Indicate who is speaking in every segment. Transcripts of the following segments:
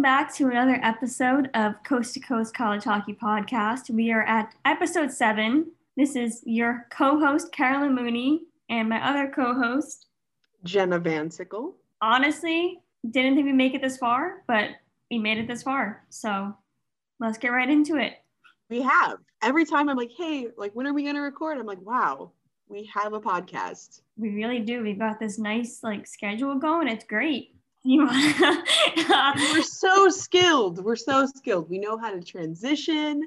Speaker 1: Welcome back to another episode of Coast to Coast College Hockey Podcast. We are at episode seven. This is your co host, Carolyn Mooney, and my other co host,
Speaker 2: Jenna Van Sickle.
Speaker 1: Honestly, didn't think we'd make it this far, but we made it this far. So let's get right into it.
Speaker 2: We have. Every time I'm like, hey, like, when are we going to record? I'm like, wow, we have a podcast.
Speaker 1: We really do. We've got this nice like schedule going. It's great. You
Speaker 2: We're so skilled. We're so skilled. We know how to transition.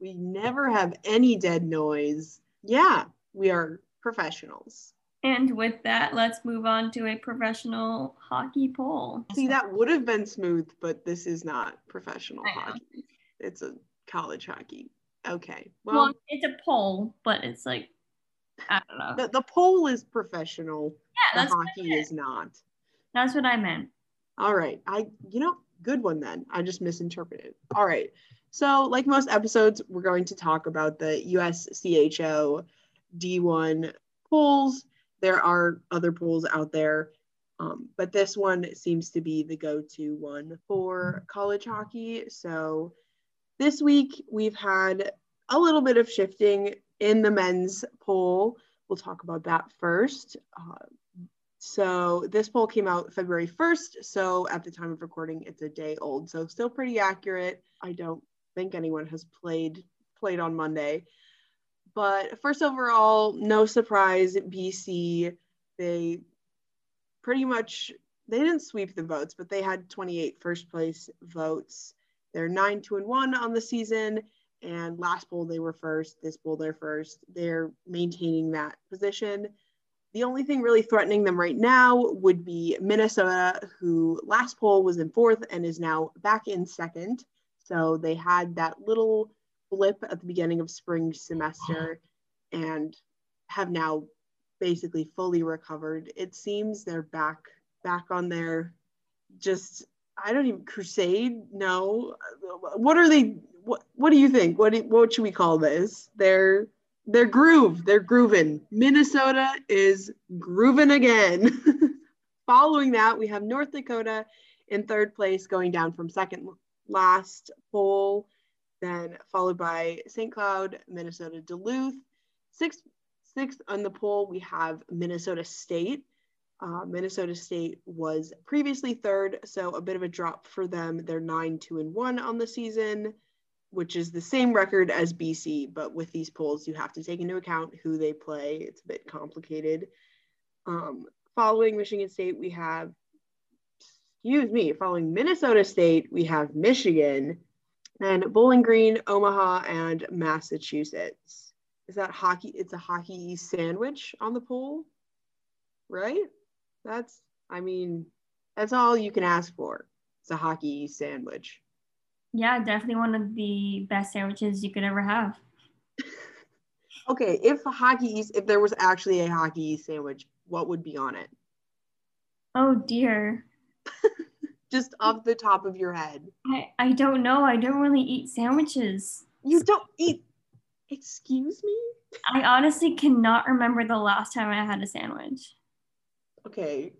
Speaker 2: We never have any dead noise. Yeah, we are professionals.
Speaker 1: And with that, let's move on to a professional hockey poll.
Speaker 2: See, that would have been smooth, but this is not professional hockey. It's a college hockey. Okay.
Speaker 1: Well, well, it's a poll, but it's like I don't know.
Speaker 2: The, the poll is professional.
Speaker 1: Yeah,
Speaker 2: the hockey is not.
Speaker 1: That's what I meant.
Speaker 2: All right. I, you know, good one then. I just misinterpreted. All right. So, like most episodes, we're going to talk about the USCHO D1 polls. There are other polls out there, um, but this one seems to be the go to one for college hockey. So, this week we've had a little bit of shifting in the men's poll. We'll talk about that first. Uh, so this poll came out February 1st. So at the time of recording, it's a day old. So still pretty accurate. I don't think anyone has played played on Monday. But first overall, no surprise, BC, they pretty much they didn't sweep the votes, but they had 28 first place votes. They're 9 2 and 1 on the season. And last poll they were first, this poll they're first. They're maintaining that position. The only thing really threatening them right now would be Minnesota, who last poll was in fourth and is now back in second. So they had that little blip at the beginning of spring semester and have now basically fully recovered. It seems they're back back on their just I don't even crusade. No, what are they? What What do you think? What What should we call this? They're they're groove. They're grooving. Minnesota is grooving again. Following that, we have North Dakota in third place, going down from second last poll, then followed by St. Cloud, Minnesota, Duluth. Sixth, sixth on the poll, we have Minnesota State. Uh, Minnesota State was previously third, so a bit of a drop for them. They're 9 2 and 1 on the season which is the same record as BC, but with these polls, you have to take into account who they play. It's a bit complicated. Um, following Michigan State, we have, excuse me, following Minnesota State, we have Michigan, and Bowling Green, Omaha, and Massachusetts. Is that hockey? It's a hockey sandwich on the poll, right? That's, I mean, that's all you can ask for. It's a hockey sandwich.
Speaker 1: Yeah, definitely one of the best sandwiches you could ever have.
Speaker 2: okay, if hockey if there was actually a hockey sandwich, what would be on it?
Speaker 1: Oh dear.
Speaker 2: Just off the top of your head.
Speaker 1: I, I don't know. I don't really eat sandwiches.
Speaker 2: You don't eat excuse me?
Speaker 1: I honestly cannot remember the last time I had a sandwich.
Speaker 2: Okay.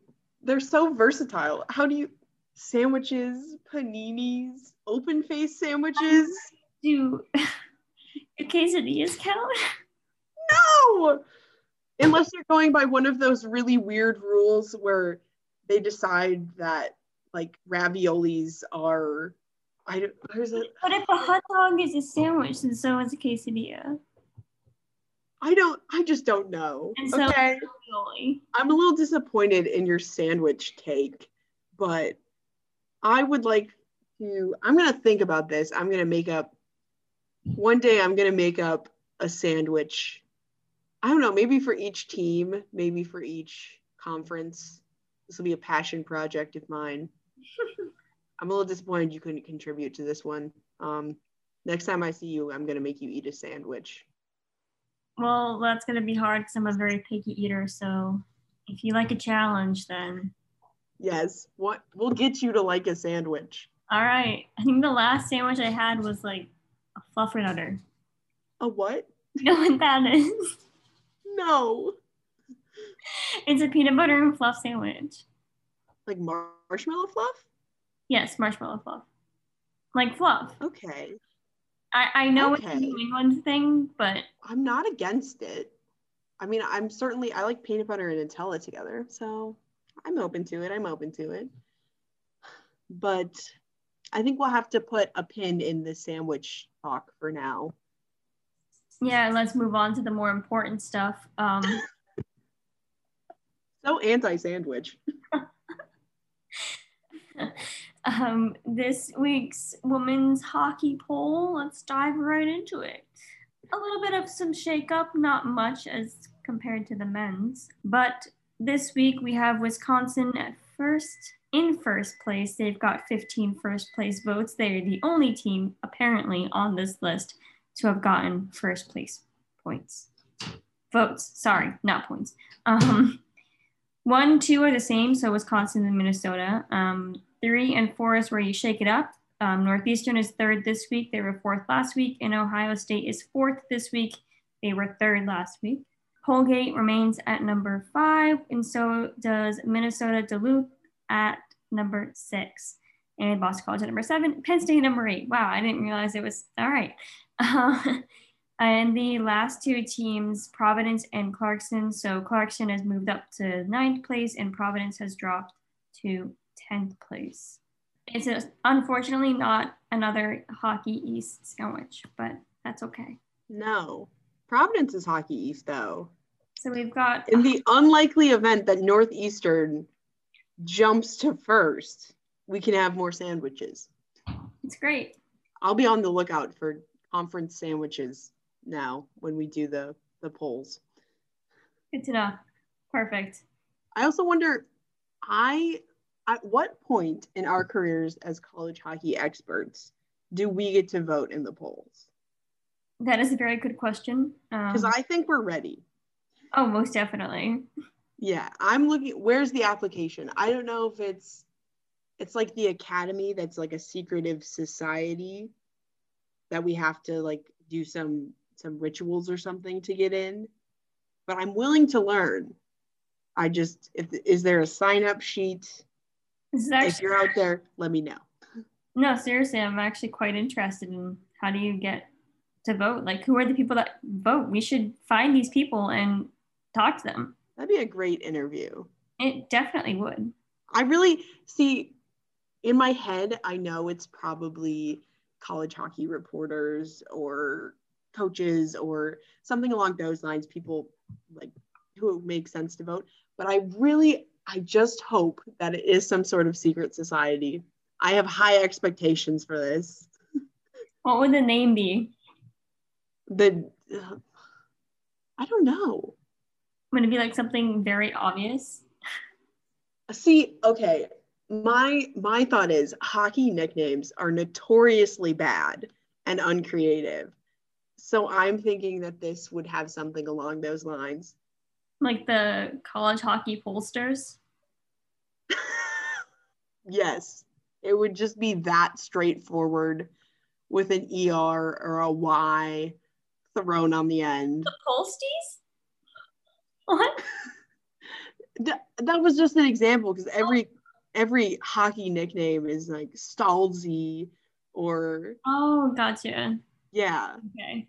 Speaker 2: They're so versatile. How do you sandwiches, paninis, open face sandwiches.
Speaker 1: Do do quesadillas count?
Speaker 2: No, unless you're going by one of those really weird rules where they decide that like raviolis are. I don't. There's a,
Speaker 1: but if a hot dog is a sandwich, then so is a quesadilla.
Speaker 2: I don't. I just don't know. So okay. I'm a little disappointed in your sandwich take, but I would like to, I'm going to think about this. I'm going to make up, one day I'm going to make up a sandwich. I don't know, maybe for each team, maybe for each conference. This will be a passion project of mine. I'm a little disappointed you couldn't contribute to this one. Um, next time I see you, I'm going to make you eat a sandwich.
Speaker 1: Well, that's going to be hard because I'm a very picky eater. So if you like a challenge, then
Speaker 2: Yes. What we'll get you to like a sandwich.
Speaker 1: All right. I think the last sandwich I had was like a fluffernutter.
Speaker 2: A what?
Speaker 1: You know what that is?
Speaker 2: No.
Speaker 1: It's a peanut butter and fluff sandwich.
Speaker 2: Like mar- marshmallow fluff?
Speaker 1: Yes, marshmallow fluff. Like fluff.
Speaker 2: Okay.
Speaker 1: I, I know
Speaker 2: Okay.
Speaker 1: it's a New England thing, but
Speaker 2: I'm not against it. I mean, I'm certainly I like peanut butter and Nutella together, so I'm open to it. I'm open to it. But I think we'll have to put a pin in the sandwich talk for now.
Speaker 1: yeah, and let's move on to the more important stuff. Um,
Speaker 2: So anti-sandwich.
Speaker 1: um, this week's women's hockey poll, let's dive right into it. A little bit of some shakeup, not much as compared to the men's, but this week we have Wisconsin at first in first place. They've got 15 first place votes. They're the only team apparently on this list to have gotten first place points. Votes, sorry, not points. Um, one, two are the same, so Wisconsin and Minnesota. Um, three and four is where you shake it up. Um, Northeastern is third this week. They were fourth last week, and Ohio State is fourth this week. They were third last week. Colgate remains at number five, and so does Minnesota Duluth at number six, and Boston College at number seven. Penn State number eight. Wow, I didn't realize it was all right. Uh, and the last two teams, Providence and Clarkson. So Clarkson has moved up to ninth place, and Providence has dropped to 10th place. It's a, unfortunately not another Hockey East sandwich, but that's okay.
Speaker 2: No. Providence is Hockey East though.
Speaker 1: So we've got
Speaker 2: In the unlikely event that Northeastern jumps to first, we can have more sandwiches.
Speaker 1: it's great.
Speaker 2: I'll be on the lookout for conference sandwiches now when we do the the polls.
Speaker 1: Good to know. Perfect.
Speaker 2: I also wonder I at what point in our careers as college hockey experts do we get to vote in the polls?
Speaker 1: That is a very good question.
Speaker 2: Because
Speaker 1: Um,
Speaker 2: I think we're ready.
Speaker 1: oh, most definitely.
Speaker 2: Yeah, I'm looking. Where's the application? I don't know if it's it's like the academy that's like a secretive society that we have to like do some some rituals or something to get in. But I'm willing to learn. I just if is there a sign up sheet?
Speaker 1: Is
Speaker 2: If you're out there, let me know.
Speaker 1: no, seriously, I'm actually quite interested in how do you get to vote? Like, who are the people that vote? We should find these people and talk to them.
Speaker 2: That'd be a great interview.
Speaker 1: It definitely would.
Speaker 2: I really see in my head, I know it's probably college hockey reporters or coaches or something along those lines, people like who make sense to vote. But I really, I just hope that it is some sort of secret society. I have high expectations for this.
Speaker 1: What would the name be?
Speaker 2: The, uh, I don't know.
Speaker 1: Would it be like something very obvious?
Speaker 2: See, okay, my my thought is hockey nicknames are notoriously bad and uncreative. So I'm thinking that this would have something along those lines.
Speaker 1: Like the college hockey pollsters?
Speaker 2: yes, it would just be that straightforward with an ER or a Y thrown on the end.
Speaker 1: The Polsties? What?
Speaker 2: That was just an example because oh. every every hockey nickname is like Stalzy or
Speaker 1: Oh, gotcha.
Speaker 2: yeah.
Speaker 1: Okay.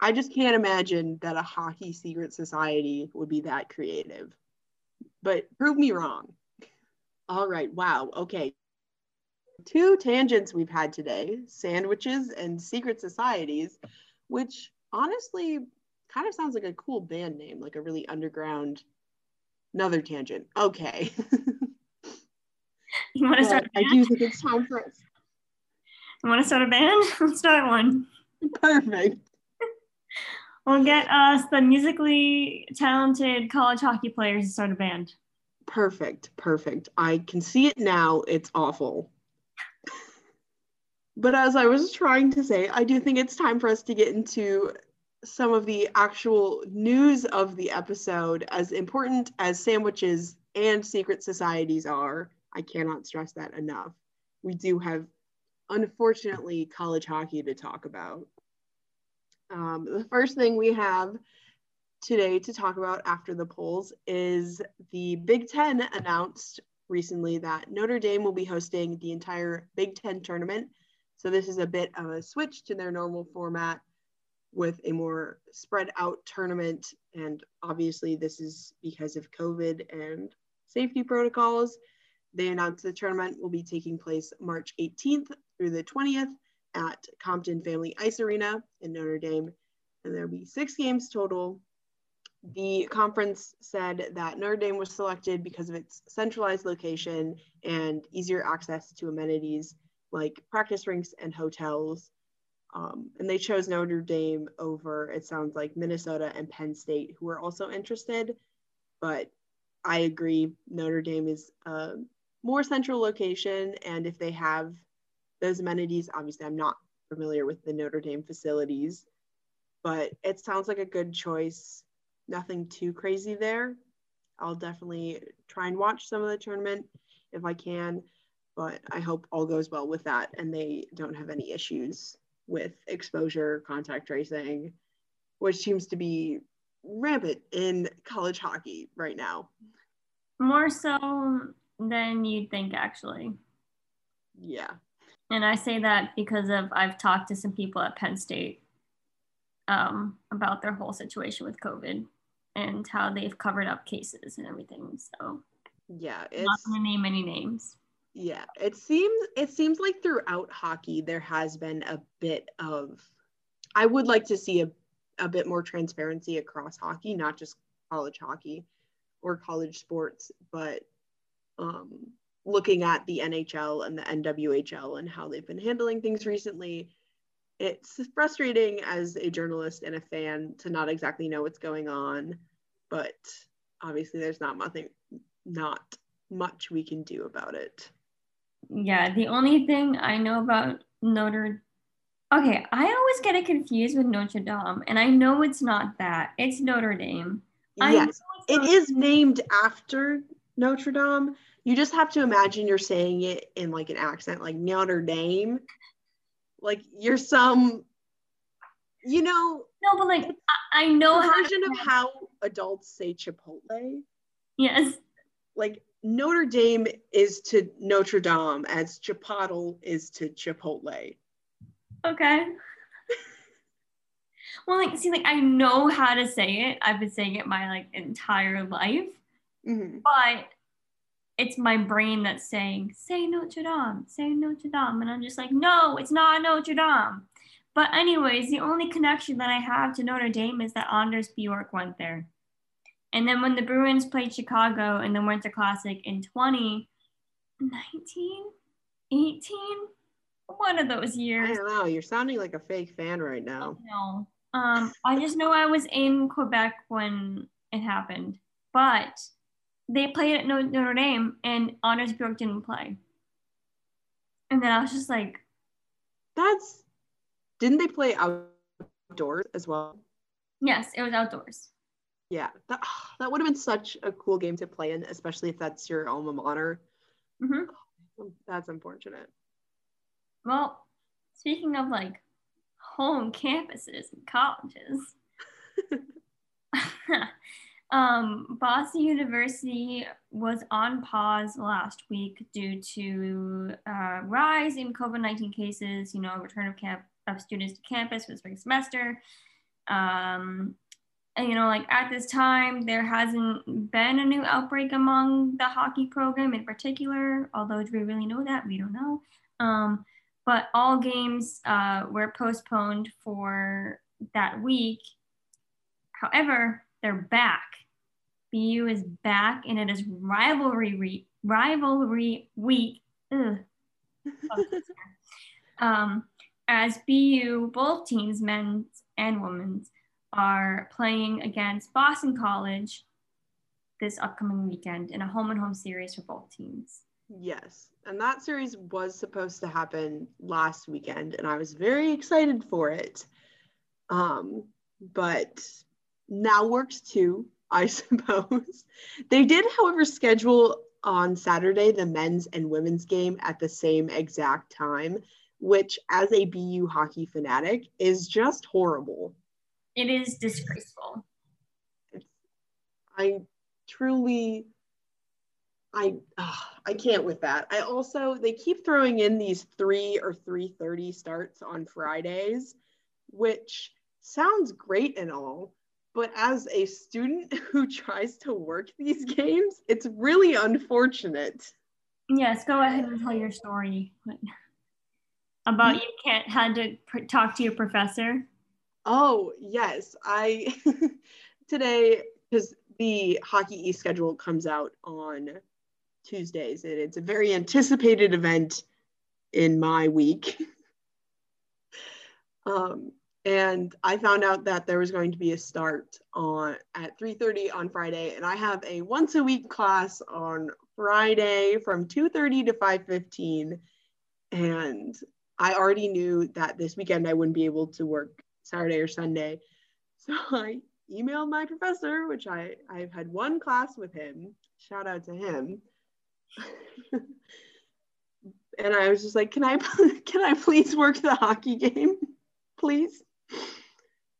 Speaker 2: I just can't imagine that a hockey secret society would be that creative. But prove me wrong. All right. Wow. Okay. Two tangents we've had today sandwiches and secret societies, which honestly kind of sounds like a cool band name, like a really underground. Another tangent. Okay.
Speaker 1: You want to start
Speaker 2: I do think it's time for us.
Speaker 1: You want to start a band? Let's start one.
Speaker 2: Perfect.
Speaker 1: We'll get us the musically talented college hockey players to start a band.
Speaker 2: Perfect, perfect. I can see it now. It's awful. But as I was trying to say, I do think it's time for us to get into some of the actual news of the episode. As important as sandwiches and secret societies are, I cannot stress that enough. We do have, unfortunately, college hockey to talk about. Um, the first thing we have today to talk about after the polls is the Big Ten announced recently that Notre Dame will be hosting the entire Big Ten tournament. So this is a bit of a switch to their normal format with a more spread out tournament. And obviously, this is because of COVID and safety protocols. They announced the tournament will be taking place March 18th through the 20th at Compton Family Ice Arena in Notre Dame. And there'll be six games total. The conference said that Notre Dame was selected because of its centralized location and easier access to amenities like practice rinks and hotels. Um, and they chose Notre Dame over, it sounds like, Minnesota and Penn State, who were also interested. But I agree, Notre Dame is a more central location. And if they have those amenities, obviously, I'm not familiar with the Notre Dame facilities, but it sounds like a good choice. Nothing too crazy there. I'll definitely try and watch some of the tournament if I can, but I hope all goes well with that and they don't have any issues with exposure, contact tracing, which seems to be rampant in college hockey right now.
Speaker 1: More so than you'd think, actually.
Speaker 2: Yeah.
Speaker 1: And I say that because of I've talked to some people at Penn State um, about their whole situation with COVID and how they've covered up cases and everything. So
Speaker 2: yeah,
Speaker 1: it's not gonna name any names
Speaker 2: yeah it seems it seems like throughout hockey there has been a bit of i would like to see a, a bit more transparency across hockey not just college hockey or college sports but um, looking at the nhl and the nwhl and how they've been handling things recently. It's frustrating as a journalist and a fan to not exactly know what's going on but obviously there's not nothing not much we can do about it
Speaker 1: yeah, the only thing I know about Notre Okay, I always get it confused with Notre Dame, and I know it's not that. It's Notre Dame.
Speaker 2: Yes, it is named after Notre Dame. You just have to imagine you're saying it in like an accent, like Notre Dame. Like you're some, you know.
Speaker 1: No, but like I, I know
Speaker 2: version of how adults say Chipotle.
Speaker 1: Yes.
Speaker 2: Like Notre Dame is to Notre Dame as Chipotle is to Chipotle.
Speaker 1: Okay. well, like, see, like I know how to say it. I've been saying it my like entire life, mm-hmm. but it's my brain that's saying, "Say Notre Dame, say Notre Dame," and I'm just like, "No, it's not Notre Dame." But anyways, the only connection that I have to Notre Dame is that Anders Bjork went there. And then when the Bruins played Chicago in the Winter Classic in 2019, 18, one of those years.
Speaker 2: I don't know. You're sounding like a fake fan right now.
Speaker 1: No. Um, I just know I was in Quebec when it happened, but they played at Notre Dame and Bjork didn't play. And then I was just like,
Speaker 2: that's didn't they play outdoors as well?
Speaker 1: Yes, it was outdoors.
Speaker 2: Yeah, that, that would have been such a cool game to play in, especially if that's your alma mater. Mm-hmm. That's unfortunate.
Speaker 1: Well, speaking of like home campuses and colleges, um, Boston University was on pause last week due to uh, rise in COVID nineteen cases. You know, return of camp of students to campus for the spring semester. Um, you know, like at this time, there hasn't been a new outbreak among the hockey program in particular, although do we really know that? We don't know. Um, but all games uh, were postponed for that week. However, they're back. BU is back, and it is rivalry re- rivalry week. um, as BU, both teams, men's and women's, are playing against Boston College this upcoming weekend in a home and home series for both teams.
Speaker 2: Yes. And that series was supposed to happen last weekend, and I was very excited for it. Um, but now works too, I suppose. they did, however, schedule on Saturday the men's and women's game at the same exact time, which, as a BU hockey fanatic, is just horrible.
Speaker 1: It is disgraceful.
Speaker 2: I truly I ah, I can't with that. I also they keep throwing in these 3 or 3:30 starts on Fridays, which sounds great and all, but as a student who tries to work these games, it's really unfortunate.
Speaker 1: Yes, go ahead and tell your story about hmm? you can't had to pr- talk to your professor.
Speaker 2: Oh, yes. I today cuz the Hockey East schedule comes out on Tuesdays and it's a very anticipated event in my week. um, and I found out that there was going to be a start on at 3:30 on Friday, and I have a once a week class on Friday from 2:30 to 5:15, and I already knew that this weekend I wouldn't be able to work Saturday or Sunday, so I emailed my professor, which I I've had one class with him. Shout out to him. and I was just like, "Can I can I please work the hockey game, please?"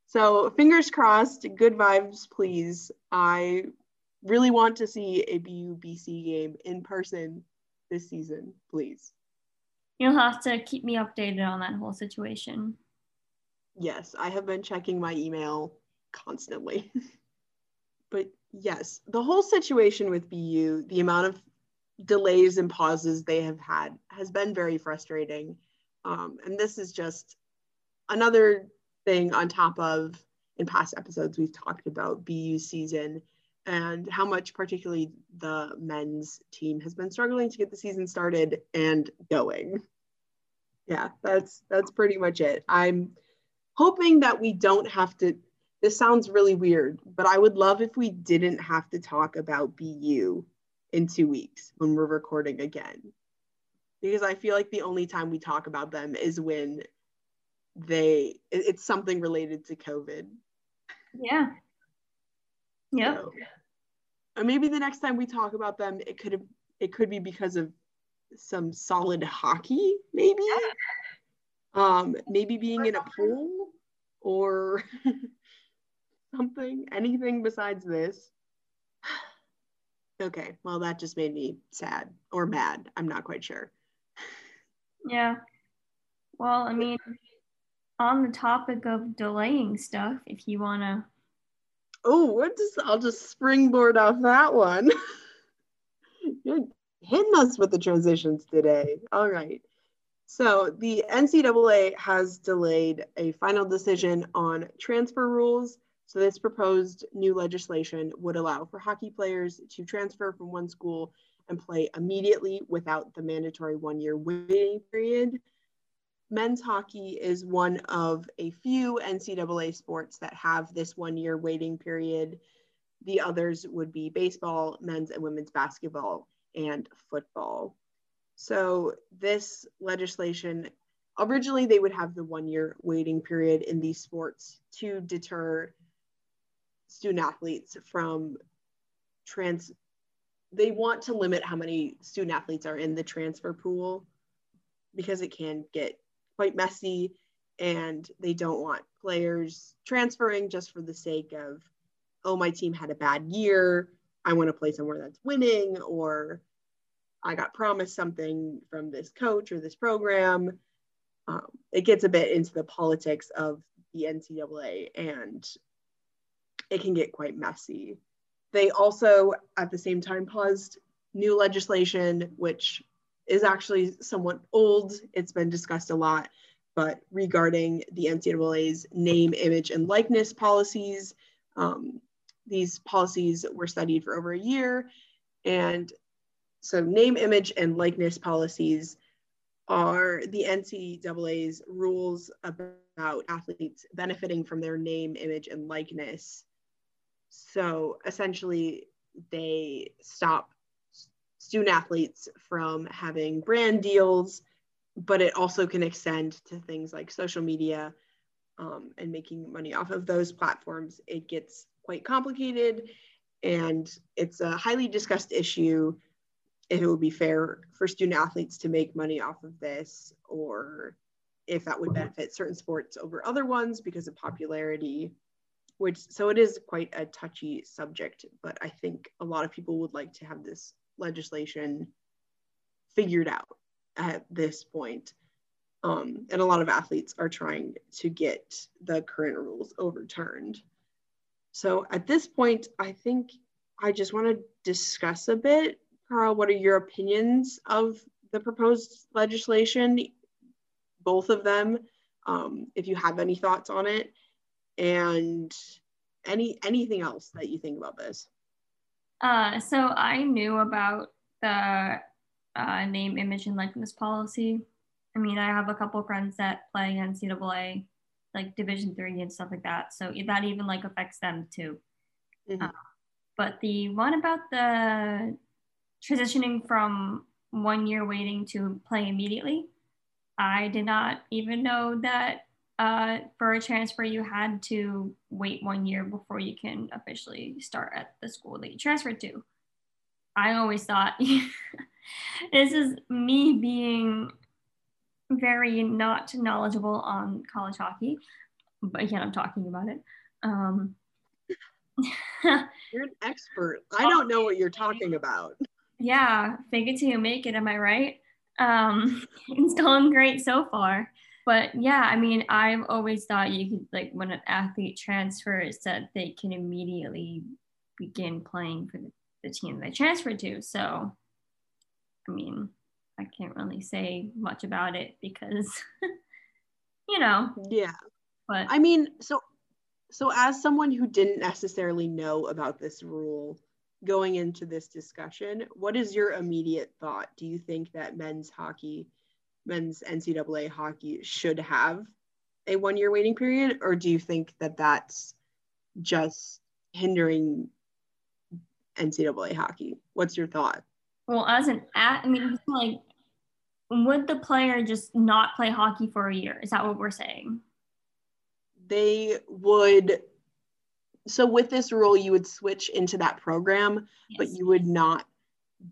Speaker 2: So fingers crossed, good vibes, please. I really want to see a BU BC game in person this season, please.
Speaker 1: You'll have to keep me updated on that whole situation.
Speaker 2: Yes, I have been checking my email constantly. but yes, the whole situation with BU, the amount of delays and pauses they have had has been very frustrating. Um, and this is just another thing on top of in past episodes we've talked about BU season and how much particularly the men's team has been struggling to get the season started and going. Yeah, that's that's pretty much it. I'm hoping that we don't have to this sounds really weird, but I would love if we didn't have to talk about BU in two weeks when we're recording again. Because I feel like the only time we talk about them is when they it's something related to COVID.
Speaker 1: Yeah. Yeah. So,
Speaker 2: or maybe the next time we talk about them, it could have it could be because of some solid hockey, maybe. Um, maybe being in a pool or something, anything besides this. okay, well, that just made me sad or mad. I'm not quite sure.
Speaker 1: Yeah. Well, I mean, on the topic of delaying stuff, if you want to.
Speaker 2: Oh, what does I'll just springboard off that one. You're hitting us with the transitions today. All right. So the NCAA has delayed a final decision on transfer rules so this proposed new legislation would allow for hockey players to transfer from one school and play immediately without the mandatory one-year waiting period. Men's hockey is one of a few NCAA sports that have this one-year waiting period. The others would be baseball, men's and women's basketball, and football. So this legislation, originally they would have the one-year waiting period in these sports to deter student athletes from trans they want to limit how many student athletes are in the transfer pool because it can get quite messy and they don't want players transferring just for the sake of oh my team had a bad year. I want to play somewhere that's winning or i got promised something from this coach or this program um, it gets a bit into the politics of the ncaa and it can get quite messy. They also, at the same time, paused new legislation, which is actually somewhat old. It's been discussed a lot, but regarding the NCAA's name, image, and likeness policies. Um, these policies were studied for over a year. And so, name, image, and likeness policies are the NCAA's rules about athletes benefiting from their name, image, and likeness so essentially, they stop student athletes from having brand deals, but it also can extend to things like social media um, and making money off of those platforms. It gets quite complicated and it's a highly discussed issue if it would be fair for student athletes to make money off of this or if that would benefit certain sports over other ones because of popularity which so it is quite a touchy subject but i think a lot of people would like to have this legislation figured out at this point. Um, and a lot of athletes are trying to get the current rules overturned. So at this point, I think I just want to discuss a bit. Carl, what are your opinions of the proposed legislation? Both of them, um, if you have any thoughts on it, and any anything else that you think about this.
Speaker 1: Uh, so I knew about the uh, name, image, and likeness policy. I mean, I have a couple friends that play NCAA, like Division three and stuff like that. So that even like affects them too. Mm-hmm. Uh, but the one about the transitioning from one year waiting to play immediately, I did not even know that uh, for a transfer, you had to wait one year before you can officially start at the school that you transferred to. I always thought this is me being very not knowledgeable on college hockey, but yet I'm talking about it. Um,
Speaker 2: you're an expert. I don't know what you're talking about.
Speaker 1: Yeah, fake it till you make it. Am I right? Um, it's going great so far but yeah, I mean, I've always thought you could like when an athlete transfers that they can immediately begin playing for the, the team they transferred to. So, I mean, I can't really say much about it because, you know.
Speaker 2: Yeah. But I mean, so so as someone who didn't necessarily know about this rule going into this discussion, what is your immediate thought? Do you think that men's hockey men's NCAA hockey should have a one year waiting period, or do you think that that's just hindering NCAA hockey? What's your thought?
Speaker 1: Well, as an at, I mean, like, would the player just not play hockey for a year? Is that what we're saying?
Speaker 2: They would. So with this rule, you would switch into that program, yes. but you would not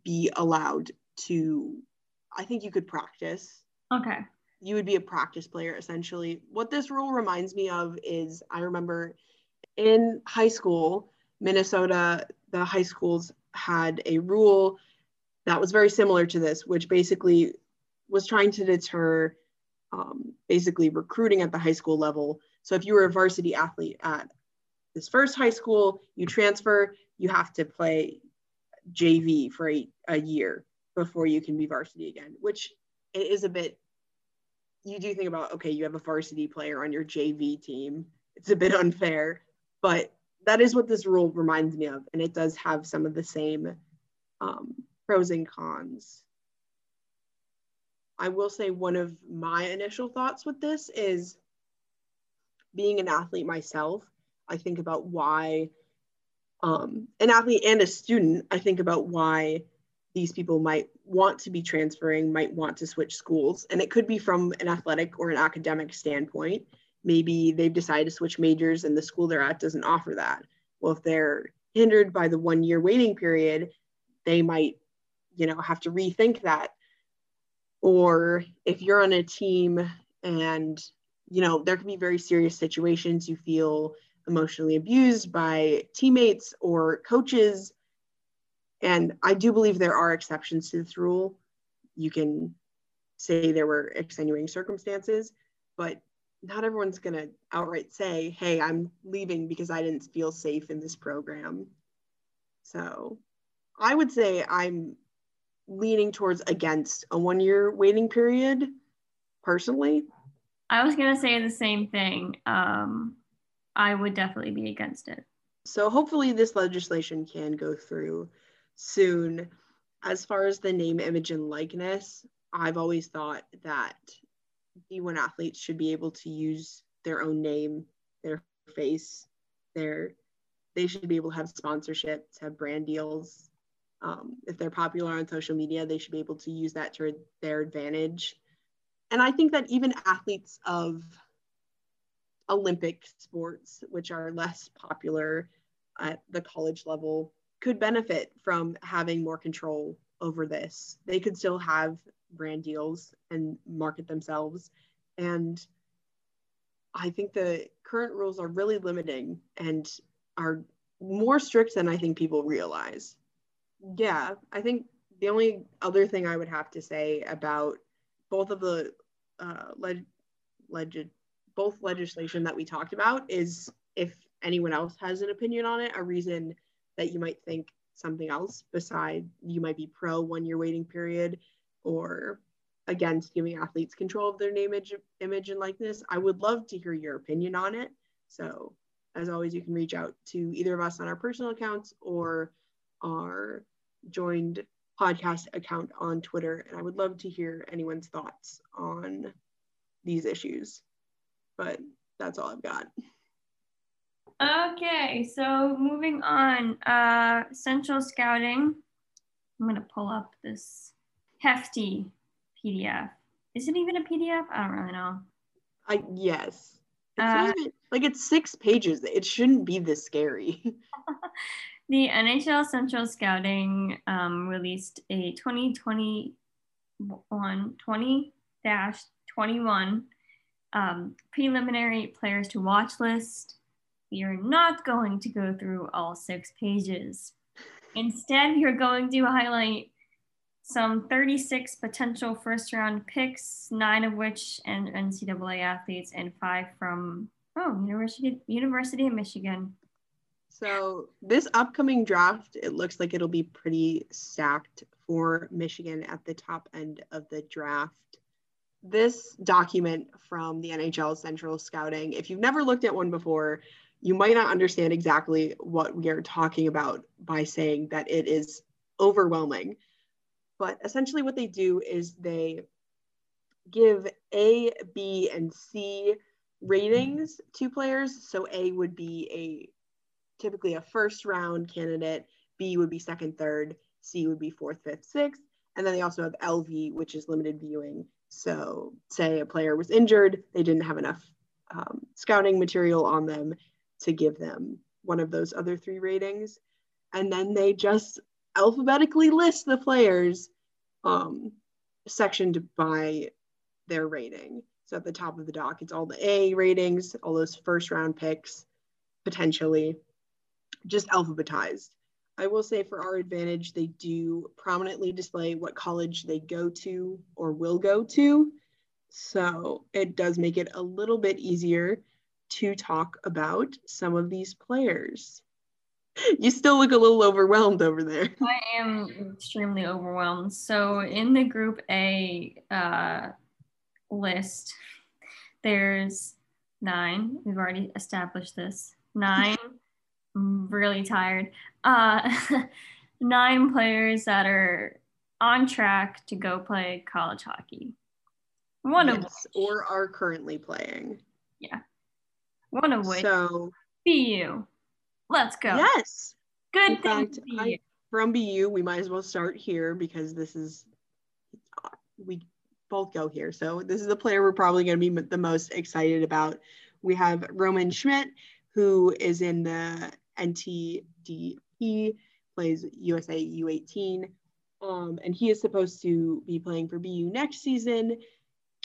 Speaker 2: be allowed to. I think you could practice
Speaker 1: Okay.
Speaker 2: You would be a practice player essentially. What this rule reminds me of is I remember in high school, Minnesota, the high schools had a rule that was very similar to this, which basically was trying to deter um, basically recruiting at the high school level. So if you were a varsity athlete at this first high school, you transfer, you have to play JV for a, a year before you can be varsity again, which it is a bit you do think about okay you have a varsity player on your jv team. It's a bit unfair but that is what this rule reminds me of and it does have some of the same um, pros and cons. I will say one of my initial thoughts with this is being an athlete myself i think about why um, an athlete and a student i think about why these people might want to be transferring, might want to switch schools. And it could be from an athletic or an academic standpoint. Maybe they've decided to switch majors and the school they're at doesn't offer that. Well, if they're hindered by the one year waiting period, they might, you know, have to rethink that. Or if you're on a team and, you know, there can be very serious situations, you feel emotionally abused by teammates or coaches and I do believe there are exceptions to this rule. You can say there were extenuating circumstances, but not everyone's going to outright say, hey, I'm leaving because I didn't feel safe in this program. So I would say I'm leaning towards against a one year waiting period personally.
Speaker 1: I was going to say the same thing. Um, I would definitely be against it.
Speaker 2: So hopefully this legislation can go through soon. As far as the name, image, and likeness, I've always thought that D1 athletes should be able to use their own name, their face, their they should be able to have sponsorships, have brand deals. Um, if they're popular on social media, they should be able to use that to their advantage. And I think that even athletes of Olympic sports, which are less popular at the college level, could benefit from having more control over this. They could still have brand deals and market themselves. And I think the current rules are really limiting and are more strict than I think people realize. Yeah, I think the only other thing I would have to say about both of the uh, leg, leg, both legislation that we talked about is if anyone else has an opinion on it, a reason that you might think something else beside you might be pro one year waiting period or against giving athletes control of their name image, image and likeness i would love to hear your opinion on it. So as always you can reach out to either of us on our personal accounts or our joined podcast account on twitter and i would love to hear anyone's thoughts on these issues but that's all i've got
Speaker 1: Okay, so moving on. Uh, Central Scouting. I'm gonna pull up this hefty PDF. Is it even a PDF? I don't really know.
Speaker 2: I yes. It's uh, even, like it's six pages. It shouldn't be this scary.
Speaker 1: the NHL Central Scouting um, released a 2021 20 21 um, preliminary players to watch list you're not going to go through all six pages. Instead, you're going to highlight some 36 potential first round picks, nine of which and NCAA athletes, and five from oh University University of Michigan.
Speaker 2: So this upcoming draft, it looks like it'll be pretty stacked for Michigan at the top end of the draft. This document from the NHL Central Scouting, if you've never looked at one before, you might not understand exactly what we are talking about by saying that it is overwhelming. But essentially, what they do is they give A, B, and C ratings to players. So A would be a typically a first round candidate, B would be second, third, C would be fourth, fifth, sixth. And then they also have LV, which is limited viewing. So, say a player was injured, they didn't have enough um, scouting material on them, to give them one of those other three ratings. And then they just alphabetically list the players um, sectioned by their rating. So at the top of the doc, it's all the A ratings, all those first round picks, potentially just alphabetized. I will say for our advantage, they do prominently display what college they go to or will go to. So it does make it a little bit easier to talk about some of these players. You still look a little overwhelmed over there.
Speaker 1: I am extremely overwhelmed. So, in the Group A uh, list, there's nine. We've already established this. Nine. Really tired. Uh, nine players that are on track to go play college hockey.
Speaker 2: One yes, of which, or are currently playing.
Speaker 1: Yeah. One of which so BU. Let's go.
Speaker 2: Yes.
Speaker 1: Good In thing. Fact,
Speaker 2: I, from BU, we might as well start here because this is we both go here. So this is the player we're probably going to be the most excited about. We have Roman Schmidt, who is in the NTDP, plays USA U18, um, and he is supposed to be playing for BU next season,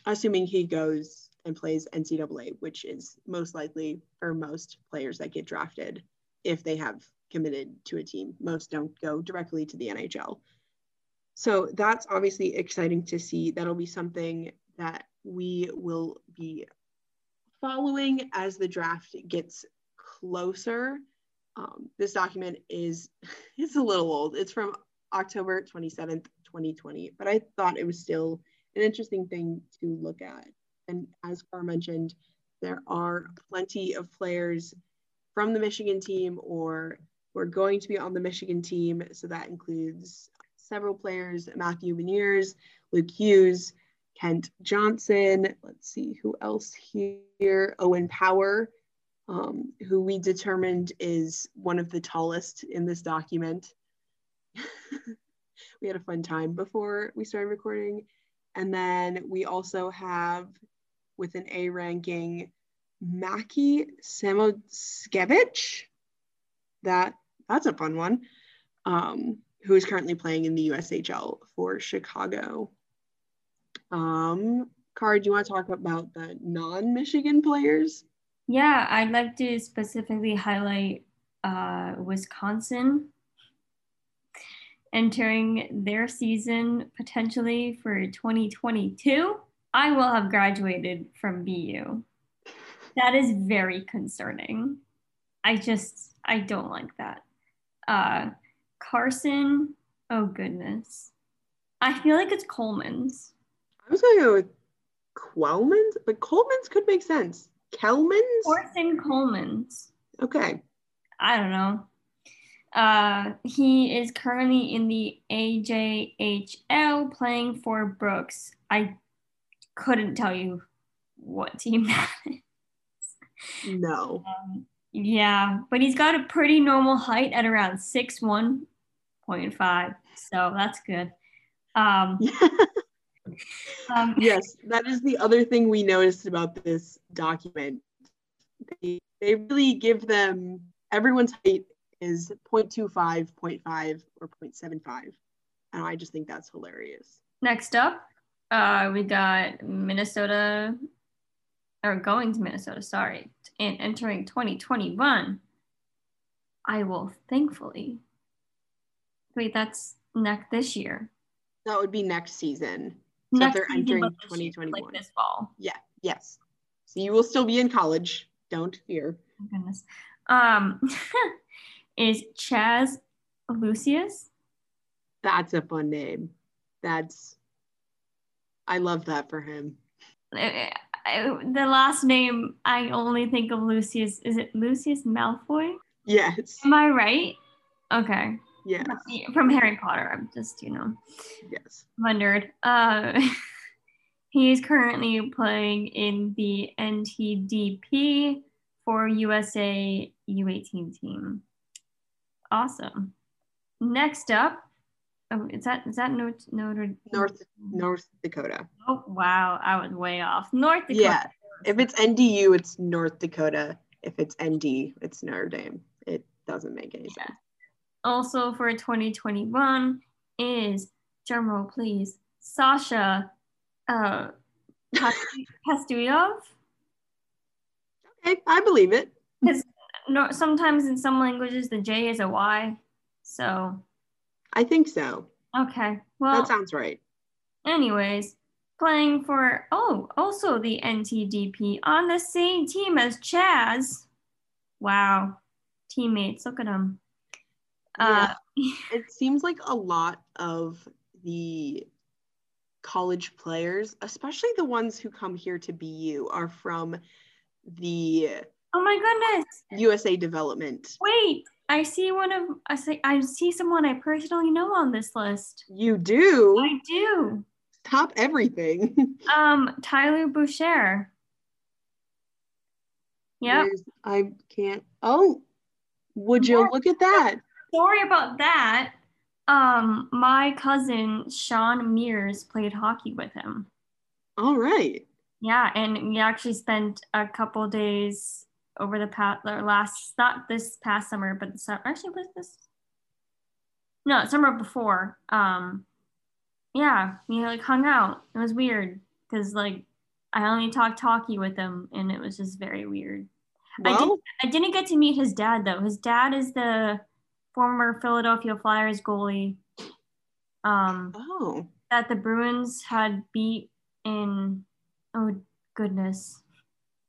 Speaker 2: assuming he goes and plays NCAA, which is most likely for most players that get drafted if they have committed to a team. Most don't go directly to the NHL. So that's obviously exciting to see. That'll be something that we will be following as the draft gets closer. Um, this document is it's a little old. It's from October 27th, 2020, but I thought it was still an interesting thing to look at. And as Car mentioned, there are plenty of players from the Michigan team or who are going to be on the Michigan team. So that includes several players Matthew Beniers, Luke Hughes, Kent Johnson. Let's see who else here. Owen Power, um, who we determined is one of the tallest in this document. we had a fun time before we started recording. And then we also have with an A ranking, Mackie Samoskevich. That that's a fun one. Um, who is currently playing in the USHL for Chicago. Um, do you want to talk about the non-Michigan players?
Speaker 1: Yeah, I'd like to specifically highlight uh, Wisconsin. entering their season potentially for 2022, I will have graduated from BU. That is very concerning. I just, I don't like that. Uh, Carson, oh goodness. I feel like it's Coleman's.
Speaker 2: I was going to go with Quellman's, but Coleman's could make sense. Kelman's?
Speaker 1: Orson Coleman's.
Speaker 2: Okay.
Speaker 1: I don't know. Uh, he is currently in the AJHL playing for Brooks. I couldn't tell you what team that is.
Speaker 2: No.
Speaker 1: Um, yeah, but he's got a pretty normal height at around six one point five, so that's good. Um,
Speaker 2: um, yes, that is the other thing we noticed about this document. They, they really give them everyone's height is 0.25, 0.5, or 0.75. And I just think that's hilarious.
Speaker 1: Next up, uh, we got Minnesota, or going to Minnesota, sorry, and entering 2021. I will thankfully. Wait, that's next this year.
Speaker 2: That would be next season. So they're entering 2021. Like
Speaker 1: this fall.
Speaker 2: Yeah, yes. So you will still be in college. Don't fear.
Speaker 1: Oh, goodness. Um, is Chaz Lucius.
Speaker 2: That's a fun name. That's, I love that for him.
Speaker 1: I, I, the last name, I only think of Lucius. Is it Lucius Malfoy?
Speaker 2: Yes.
Speaker 1: Am I right? Okay.
Speaker 2: Yeah.
Speaker 1: From Harry Potter. I'm just, you know.
Speaker 2: Yes.
Speaker 1: Wondered. Uh, he is currently playing in the NTDP for USA U18 team. Awesome. Next up, oh, is that is that North Notre
Speaker 2: North North Dakota?
Speaker 1: Oh wow, I was way off. North Dakota.
Speaker 2: Yeah, if it's NDU, it's North Dakota. If it's ND, it's Notre Dame. It doesn't make any yeah. sense.
Speaker 1: Also for 2021 is drumroll please, Sasha uh, Pastujov.
Speaker 2: Okay, I believe it.
Speaker 1: Because no, sometimes in some languages the J is a Y. So
Speaker 2: I think so.
Speaker 1: Okay. Well,
Speaker 2: that sounds right.
Speaker 1: Anyways, playing for oh, also the NTDP on the same team as Chaz. Wow, teammates, look at them.
Speaker 2: Yeah. Uh, it seems like a lot of the college players, especially the ones who come here to BU, are from the
Speaker 1: Oh my goodness.
Speaker 2: USA Development.
Speaker 1: Wait, I see one of I see I see someone I personally know on this list.
Speaker 2: You do?
Speaker 1: I do.
Speaker 2: Top everything.
Speaker 1: um, Tyler Boucher.
Speaker 2: Yeah. I can't. Oh, would you look at that?
Speaker 1: Sorry about that. Um, my cousin Sean Mears played hockey with him.
Speaker 2: All right.
Speaker 1: Yeah, and we actually spent a couple days over the past or last not this past summer, but the summer actually was this no summer before. Um, yeah, we like hung out. It was weird because like I only talked talkie with him, and it was just very weird. Well, I, didn't I didn't get to meet his dad though. His dad is the former Philadelphia Flyers goalie. Um,
Speaker 2: oh,
Speaker 1: that the Bruins had beat in. Oh goodness,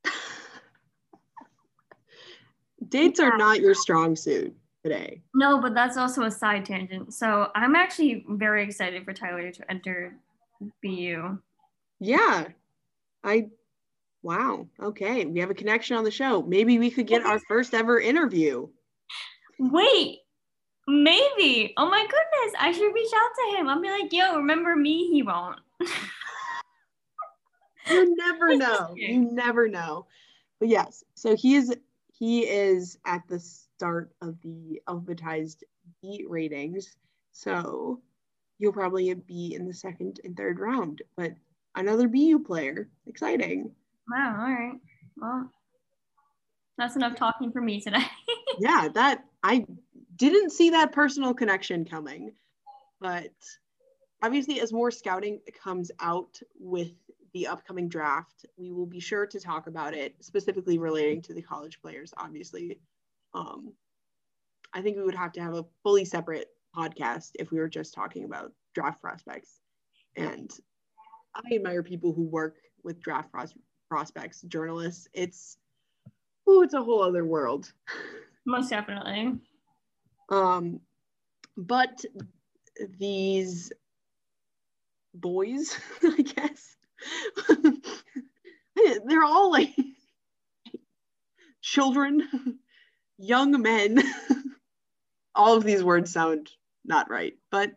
Speaker 2: dates yeah. are not your strong suit today.
Speaker 1: No, but that's also a side tangent. So I'm actually very excited for Tyler to enter BU.
Speaker 2: Yeah. I wow. Okay. We have a connection on the show. Maybe we could get our first ever interview.
Speaker 1: Wait, maybe. Oh my goodness. I should reach out to him. I'll be like, yo, remember me? He won't.
Speaker 2: you never know. You never know. But yes, so he is he is at the start of the alphabetized beat ratings. So you'll probably be in the second and third round. But another BU player. Exciting.
Speaker 1: Wow. All right. Well, that's enough talking for me today.
Speaker 2: yeah, that I didn't see that personal connection coming. But obviously, as more scouting comes out with the upcoming draft. We will be sure to talk about it, specifically relating to the college players, obviously. Um, I think we would have to have a fully separate podcast if we were just talking about draft prospects. And I admire people who work with draft pros- prospects, journalists. It's oh, it's a whole other world.
Speaker 1: Most definitely.
Speaker 2: Um, but these boys, I guess, they're all like children, young men. all of these words sound not right, but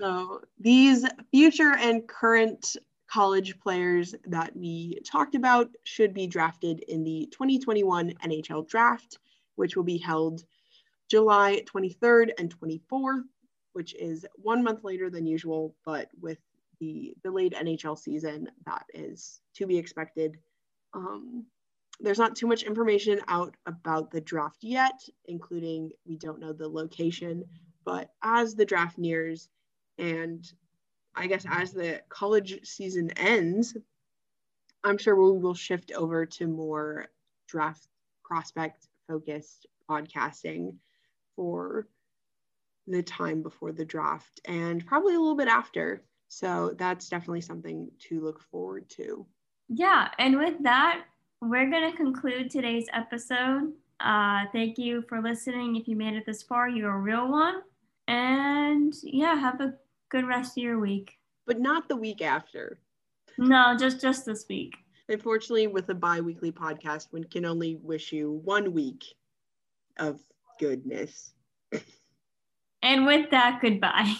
Speaker 2: so these future and current college players that we talked about should be drafted in the 2021 NHL draft, which will be held July 23rd and 24th, which is one month later than usual, but with the delayed NHL season, that is to be expected. Um, there's not too much information out about the draft yet, including we don't know the location, but as the draft nears, and I guess as the college season ends, I'm sure we will shift over to more draft prospect focused podcasting for the time before the draft and probably a little bit after. So that's definitely something to look forward to.
Speaker 1: Yeah. And with that, we're going to conclude today's episode. Uh, thank you for listening. If you made it this far, you're a real one. And yeah, have a good rest of your week.
Speaker 2: But not the week after.
Speaker 1: No, just just this week.
Speaker 2: Unfortunately, with a bi-weekly podcast, one can only wish you one week of goodness.
Speaker 1: and with that, goodbye.